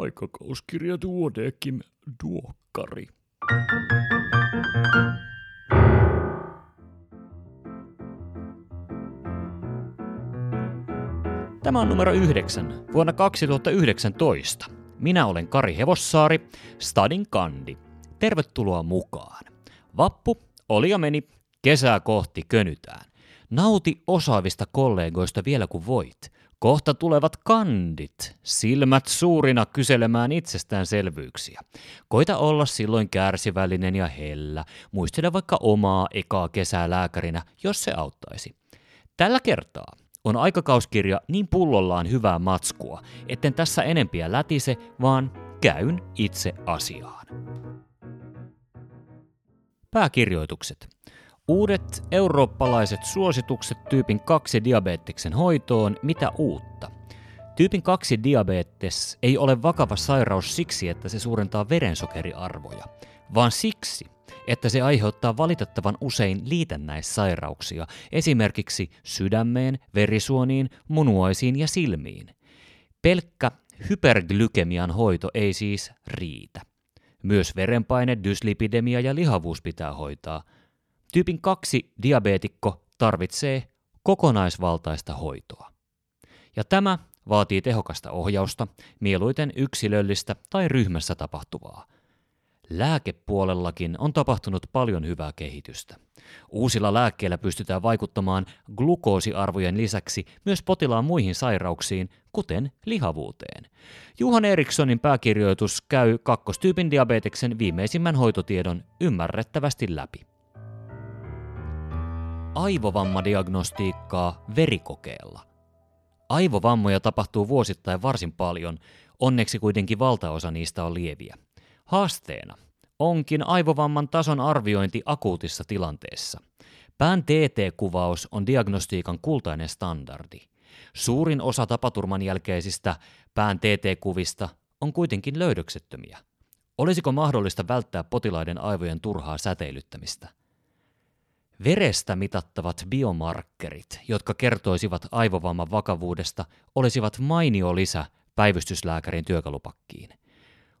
Aikakauskirja Duodekim Duokkari. Tämä on numero 9 vuonna 2019. Minä olen Kari Hevossaari, Stadin kandi. Tervetuloa mukaan. Vappu oli ja meni, kesää kohti könytään. Nauti osaavista kollegoista vielä kun voit. Kohta tulevat kandit, silmät suurina kyselemään itsestäänselvyyksiä. Koita olla silloin kärsivällinen ja hellä. Muistele vaikka omaa ekaa kesää lääkärinä, jos se auttaisi. Tällä kertaa on aikakauskirja niin pullollaan hyvää matskua, etten tässä enempiä lätise, vaan käyn itse asiaan. Pääkirjoitukset. Uudet eurooppalaiset suositukset tyypin 2 diabeteksen hoitoon, mitä uutta? Tyypin 2 diabetes ei ole vakava sairaus siksi, että se suurentaa verensokeriarvoja, vaan siksi, että se aiheuttaa valitettavan usein liitännäissairauksia, esimerkiksi sydämeen, verisuoniin, munuaisiin ja silmiin. Pelkkä hyperglykemian hoito ei siis riitä. Myös verenpaine, dyslipidemia ja lihavuus pitää hoitaa. Tyypin 2 diabeetikko tarvitsee kokonaisvaltaista hoitoa. Ja tämä vaatii tehokasta ohjausta, mieluiten yksilöllistä tai ryhmässä tapahtuvaa. Lääkepuolellakin on tapahtunut paljon hyvää kehitystä. Uusilla lääkkeillä pystytään vaikuttamaan glukoosiarvojen lisäksi myös potilaan muihin sairauksiin, kuten lihavuuteen. Juhan Erikssonin pääkirjoitus käy kakkostyypin diabeteksen viimeisimmän hoitotiedon ymmärrettävästi läpi. Aivovammadiagnostiikkaa verikokeella. Aivovammoja tapahtuu vuosittain varsin paljon, onneksi kuitenkin valtaosa niistä on lieviä. Haasteena onkin aivovamman tason arviointi akuutissa tilanteessa. Pään TT-kuvaus on diagnostiikan kultainen standardi. Suurin osa tapaturman jälkeisistä pään TT-kuvista on kuitenkin löydöksettömiä. Olisiko mahdollista välttää potilaiden aivojen turhaa säteilyttämistä? Verestä mitattavat biomarkkerit, jotka kertoisivat aivovamman vakavuudesta, olisivat mainio lisä päivystyslääkärin työkalupakkiin.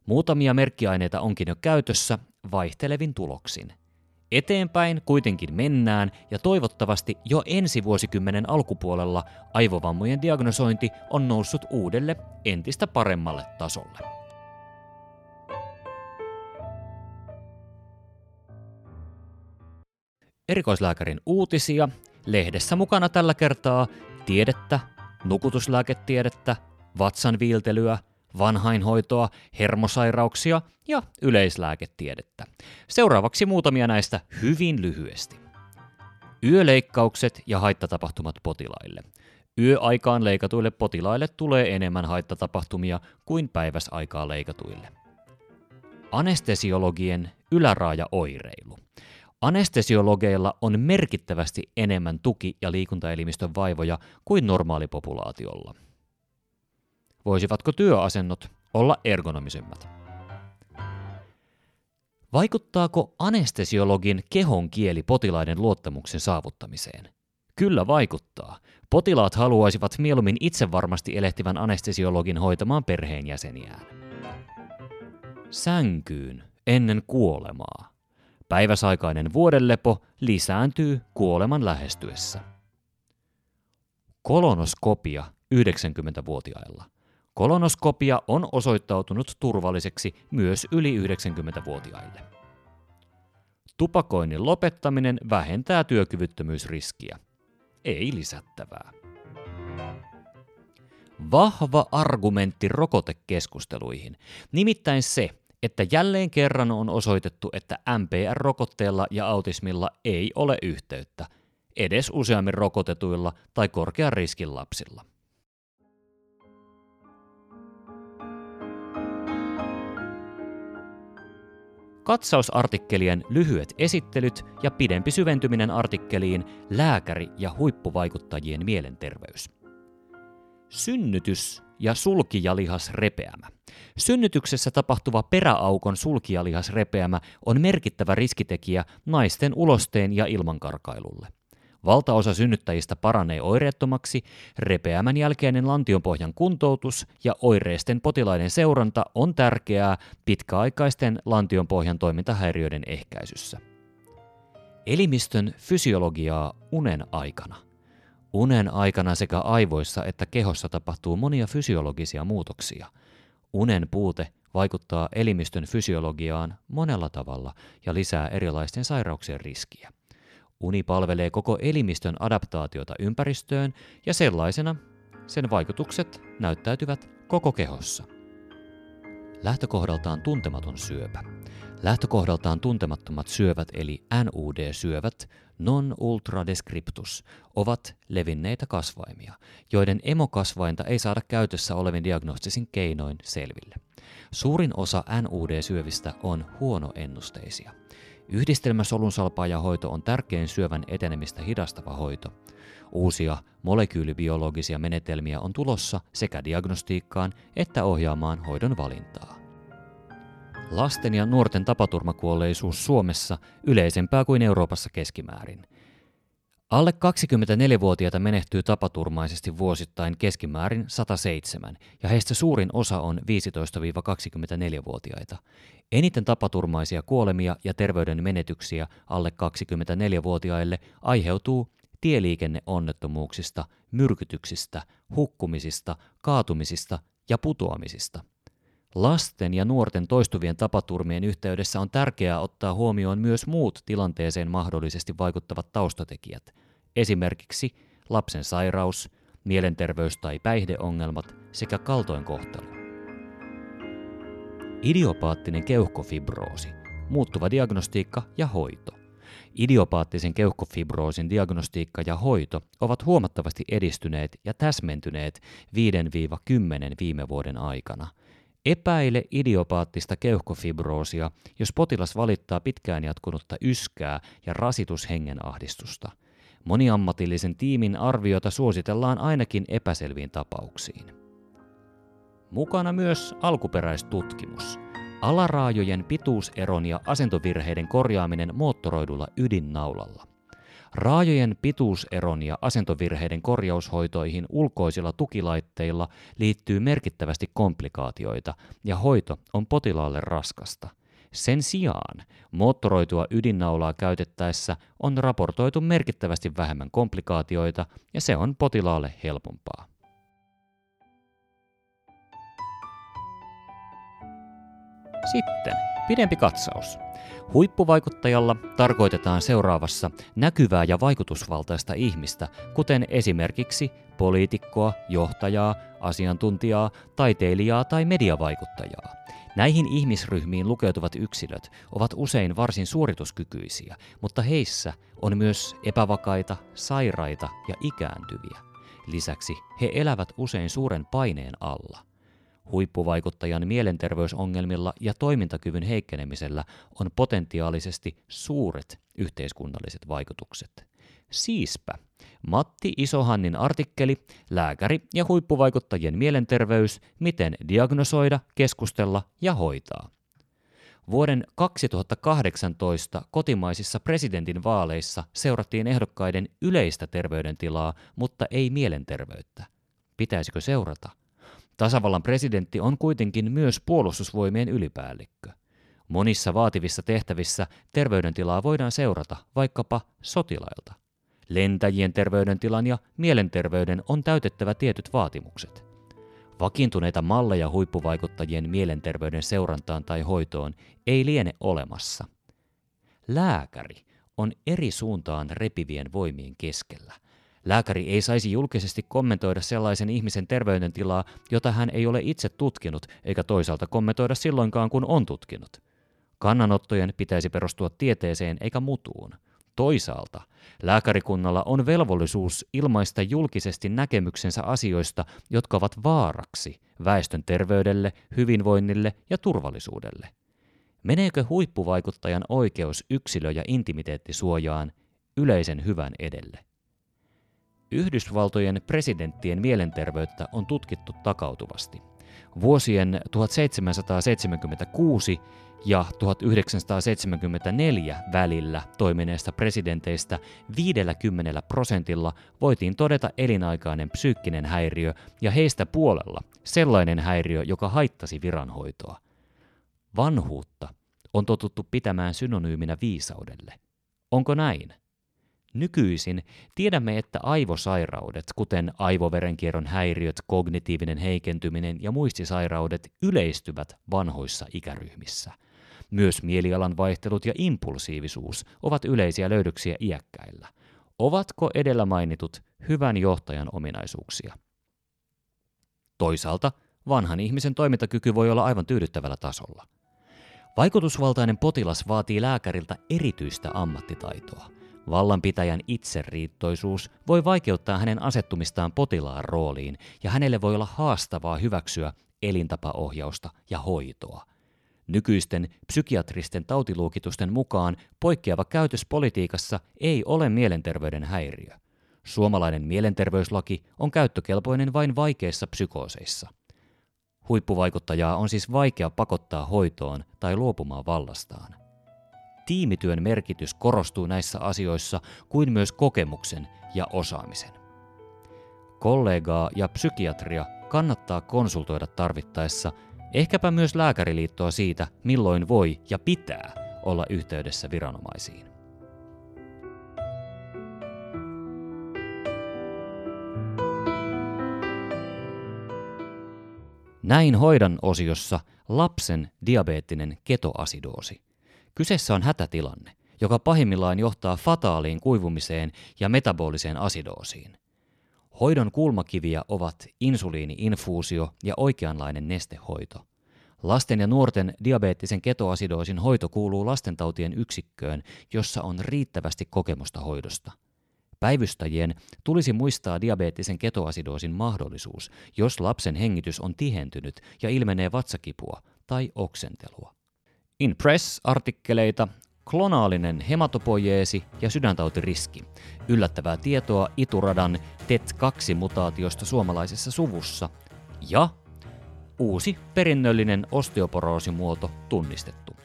Muutamia merkkiaineita onkin jo käytössä vaihtelevin tuloksin. Eteenpäin kuitenkin mennään ja toivottavasti jo ensi vuosikymmenen alkupuolella aivovammojen diagnosointi on noussut uudelle entistä paremmalle tasolle. Erikoislääkärin uutisia, lehdessä mukana tällä kertaa tiedettä, nukutuslääketiedettä, vatsan viiltelyä – vanhainhoitoa, hermosairauksia ja yleislääketiedettä. Seuraavaksi muutamia näistä hyvin lyhyesti. Yöleikkaukset ja haittatapahtumat potilaille. Yöaikaan leikatuille potilaille tulee enemmän haittatapahtumia kuin päiväsaikaa leikatuille. Anestesiologien yläraajaoireilu. Anestesiologeilla on merkittävästi enemmän tuki- ja liikuntaelimistön vaivoja kuin normaalipopulaatiolla. Voisivatko työasennot olla ergonomisemmat? Vaikuttaako anestesiologin kehon kieli potilaiden luottamuksen saavuttamiseen? Kyllä vaikuttaa. Potilaat haluaisivat mieluummin itse varmasti elehtivän anestesiologin hoitamaan perheenjäseniään. Sänkyyn ennen kuolemaa. Päiväsaikainen vuodenlepo lisääntyy kuoleman lähestyessä. Kolonoskopia 90-vuotiailla. Kolonoskopia on osoittautunut turvalliseksi myös yli 90-vuotiaille. Tupakoinnin lopettaminen vähentää työkyvyttömyysriskiä. Ei lisättävää. Vahva argumentti rokotekeskusteluihin. Nimittäin se, että jälleen kerran on osoitettu, että MPR-rokotteella ja autismilla ei ole yhteyttä, edes useammin rokotetuilla tai korkean riskin lapsilla. Katsausartikkelien lyhyet esittelyt ja pidempi syventyminen artikkeliin Lääkäri ja huippuvaikuttajien mielenterveys. Synnytys ja sulkijalihasrepeämä. Synnytyksessä tapahtuva peräaukon sulkijalihasrepeämä on merkittävä riskitekijä naisten ulosteen ja ilmankarkailulle. Valtaosa synnyttäjistä paranee oireettomaksi, repeämän jälkeinen lantionpohjan kuntoutus ja oireisten potilaiden seuranta on tärkeää pitkäaikaisten lantionpohjan toimintahäiriöiden ehkäisyssä. Elimistön fysiologiaa unen aikana. Unen aikana sekä aivoissa että kehossa tapahtuu monia fysiologisia muutoksia. Unen puute vaikuttaa elimistön fysiologiaan monella tavalla ja lisää erilaisten sairauksien riskiä. Uni palvelee koko elimistön adaptaatiota ympäristöön ja sellaisena sen vaikutukset näyttäytyvät koko kehossa. Lähtökohdaltaan tuntematon syöpä. Lähtökohdaltaan tuntemattomat syövät eli NUD-syövät, non ultra descriptus, ovat levinneitä kasvaimia, joiden emokasvainta ei saada käytössä olevin diagnostisin keinoin selville. Suurin osa NUD-syövistä on huonoennusteisia. Yhdistelmäsolunsalpaajahoito on tärkein syövän etenemistä hidastava hoito. Uusia molekyylibiologisia menetelmiä on tulossa sekä diagnostiikkaan että ohjaamaan hoidon valintaa. Lasten ja nuorten tapaturmakuolleisuus Suomessa yleisempää kuin Euroopassa keskimäärin. Alle 24-vuotiaita menehtyy tapaturmaisesti vuosittain keskimäärin 107, ja heistä suurin osa on 15-24-vuotiaita. Eniten tapaturmaisia kuolemia ja terveyden menetyksiä alle 24-vuotiaille aiheutuu tieliikenneonnettomuuksista, myrkytyksistä, hukkumisista, kaatumisista ja putoamisista. Lasten ja nuorten toistuvien tapaturmien yhteydessä on tärkeää ottaa huomioon myös muut tilanteeseen mahdollisesti vaikuttavat taustatekijät, esimerkiksi lapsen sairaus, mielenterveys- tai päihdeongelmat sekä kaltoinkohtelu. Idiopaattinen keuhkofibroosi, muuttuva diagnostiikka ja hoito. Idiopaattisen keuhkofibroosin diagnostiikka ja hoito ovat huomattavasti edistyneet ja täsmentyneet 5-10 viime vuoden aikana – Epäile idiopaattista keuhkofibroosia, jos potilas valittaa pitkään jatkunutta yskää ja rasitushengenahdistusta. Moniammatillisen tiimin arviota suositellaan ainakin epäselviin tapauksiin. Mukana myös alkuperäistutkimus. Alaraajojen pituuseron ja asentovirheiden korjaaminen moottoroidulla ydinnaulalla. Raajojen pituuseron ja asentovirheiden korjaushoitoihin ulkoisilla tukilaitteilla liittyy merkittävästi komplikaatioita ja hoito on potilaalle raskasta. Sen sijaan moottoroitua ydinnaulaa käytettäessä on raportoitu merkittävästi vähemmän komplikaatioita ja se on potilaalle helpompaa. Sitten pidempi katsaus. Huippuvaikuttajalla tarkoitetaan seuraavassa näkyvää ja vaikutusvaltaista ihmistä, kuten esimerkiksi poliitikkoa, johtajaa, asiantuntijaa, taiteilijaa tai mediavaikuttajaa. Näihin ihmisryhmiin lukeutuvat yksilöt ovat usein varsin suorituskykyisiä, mutta heissä on myös epävakaita, sairaita ja ikääntyviä. Lisäksi he elävät usein suuren paineen alla – Huippuvaikuttajan mielenterveysongelmilla ja toimintakyvyn heikkenemisellä on potentiaalisesti suuret yhteiskunnalliset vaikutukset. Siispä Matti Isohannin artikkeli Lääkäri ja huippuvaikuttajien mielenterveys, miten diagnosoida, keskustella ja hoitaa. Vuoden 2018 kotimaisissa presidentin vaaleissa seurattiin ehdokkaiden yleistä terveydentilaa, mutta ei mielenterveyttä. Pitäisikö seurata? Tasavallan presidentti on kuitenkin myös puolustusvoimien ylipäällikkö. Monissa vaativissa tehtävissä terveydentilaa voidaan seurata vaikkapa sotilailta. Lentäjien terveydentilan ja mielenterveyden on täytettävä tietyt vaatimukset. Vakiintuneita malleja huippuvaikuttajien mielenterveyden seurantaan tai hoitoon ei liene olemassa. Lääkäri on eri suuntaan repivien voimien keskellä – Lääkäri ei saisi julkisesti kommentoida sellaisen ihmisen terveydentilaa, jota hän ei ole itse tutkinut, eikä toisaalta kommentoida silloinkaan, kun on tutkinut. Kannanottojen pitäisi perustua tieteeseen eikä mutuun. Toisaalta lääkärikunnalla on velvollisuus ilmaista julkisesti näkemyksensä asioista, jotka ovat vaaraksi väestön terveydelle, hyvinvoinnille ja turvallisuudelle. Meneekö huippuvaikuttajan oikeus yksilö- ja intimiteettisuojaan yleisen hyvän edelle? Yhdysvaltojen presidenttien mielenterveyttä on tutkittu takautuvasti. Vuosien 1776 ja 1974 välillä toimineista presidenteistä 50 prosentilla voitiin todeta elinaikainen psyykkinen häiriö ja heistä puolella sellainen häiriö, joka haittasi viranhoitoa. Vanhuutta on totuttu pitämään synonyyminä viisaudelle. Onko näin? Nykyisin tiedämme, että aivosairaudet, kuten aivoverenkierron häiriöt, kognitiivinen heikentyminen ja muistisairaudet, yleistyvät vanhoissa ikäryhmissä. Myös mielialan vaihtelut ja impulsiivisuus ovat yleisiä löydöksiä iäkkäillä. Ovatko edellä mainitut hyvän johtajan ominaisuuksia? Toisaalta vanhan ihmisen toimintakyky voi olla aivan tyydyttävällä tasolla. Vaikutusvaltainen potilas vaatii lääkäriltä erityistä ammattitaitoa – Vallanpitäjän itseriittoisuus voi vaikeuttaa hänen asettumistaan potilaan rooliin ja hänelle voi olla haastavaa hyväksyä elintapaohjausta ja hoitoa. Nykyisten psykiatristen tautiluokitusten mukaan poikkeava käytös politiikassa ei ole mielenterveyden häiriö. Suomalainen mielenterveyslaki on käyttökelpoinen vain vaikeissa psykooseissa. Huippuvaikuttajaa on siis vaikea pakottaa hoitoon tai luopumaan vallastaan. Tiimityön merkitys korostuu näissä asioissa kuin myös kokemuksen ja osaamisen. Kollegaa ja psykiatria kannattaa konsultoida tarvittaessa, ehkäpä myös lääkäriliittoa siitä, milloin voi ja pitää olla yhteydessä viranomaisiin. Näin hoidan osiossa lapsen diabeettinen ketoasidoosi – Kyseessä on hätätilanne, joka pahimmillaan johtaa fataaliin kuivumiseen ja metaboliseen asidoosiin. Hoidon kulmakiviä ovat insuliiniinfuusio ja oikeanlainen nestehoito. Lasten ja nuorten diabeettisen ketoasidoosin hoito kuuluu lastentautien yksikköön, jossa on riittävästi kokemusta hoidosta. Päivystäjien tulisi muistaa diabeettisen ketoasidoosin mahdollisuus, jos lapsen hengitys on tihentynyt ja ilmenee vatsakipua tai oksentelua. In Press-artikkeleita, klonaalinen hematopojeesi ja sydäntautiriski. Yllättävää tietoa Ituradan TET2-mutaatiosta suomalaisessa suvussa. Ja uusi perinnöllinen osteoporoosimuoto tunnistettu.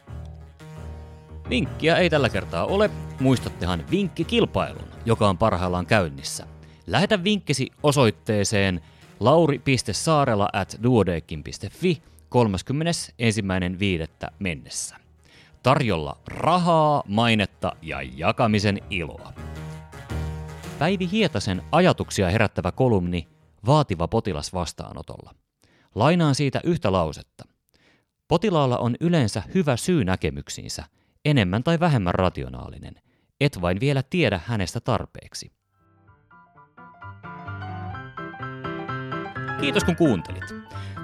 Vinkkiä ei tällä kertaa ole. Muistattehan vinkkikilpailun, joka on parhaillaan käynnissä. Lähetä vinkkisi osoitteeseen lauri.saarela at 31.5. mennessä. Tarjolla rahaa, mainetta ja jakamisen iloa. Päivi Hietasen ajatuksia herättävä kolumni Vaativa potilas vastaanotolla. Lainaan siitä yhtä lausetta. Potilaalla on yleensä hyvä syy näkemyksiinsä, enemmän tai vähemmän rationaalinen. Et vain vielä tiedä hänestä tarpeeksi. Kiitos kun kuuntelit.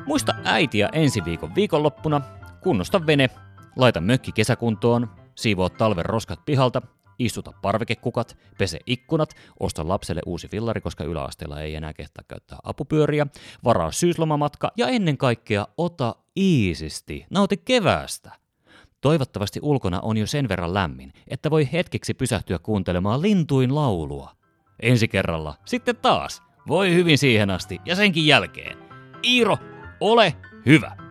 Muista äitiä ensi viikon viikonloppuna, kunnosta vene, laita mökki kesäkuntoon, siivoa talven roskat pihalta, istuta parvekekukat, pese ikkunat, osta lapselle uusi villari, koska yläasteella ei enää kehtaa käyttää apupyöriä, varaa syyslomamatka ja ennen kaikkea ota iisisti, nauti keväästä. Toivottavasti ulkona on jo sen verran lämmin, että voi hetkeksi pysähtyä kuuntelemaan lintuin laulua. Ensi kerralla, sitten taas. Voi hyvin siihen asti ja senkin jälkeen. Iiro ole hyvä.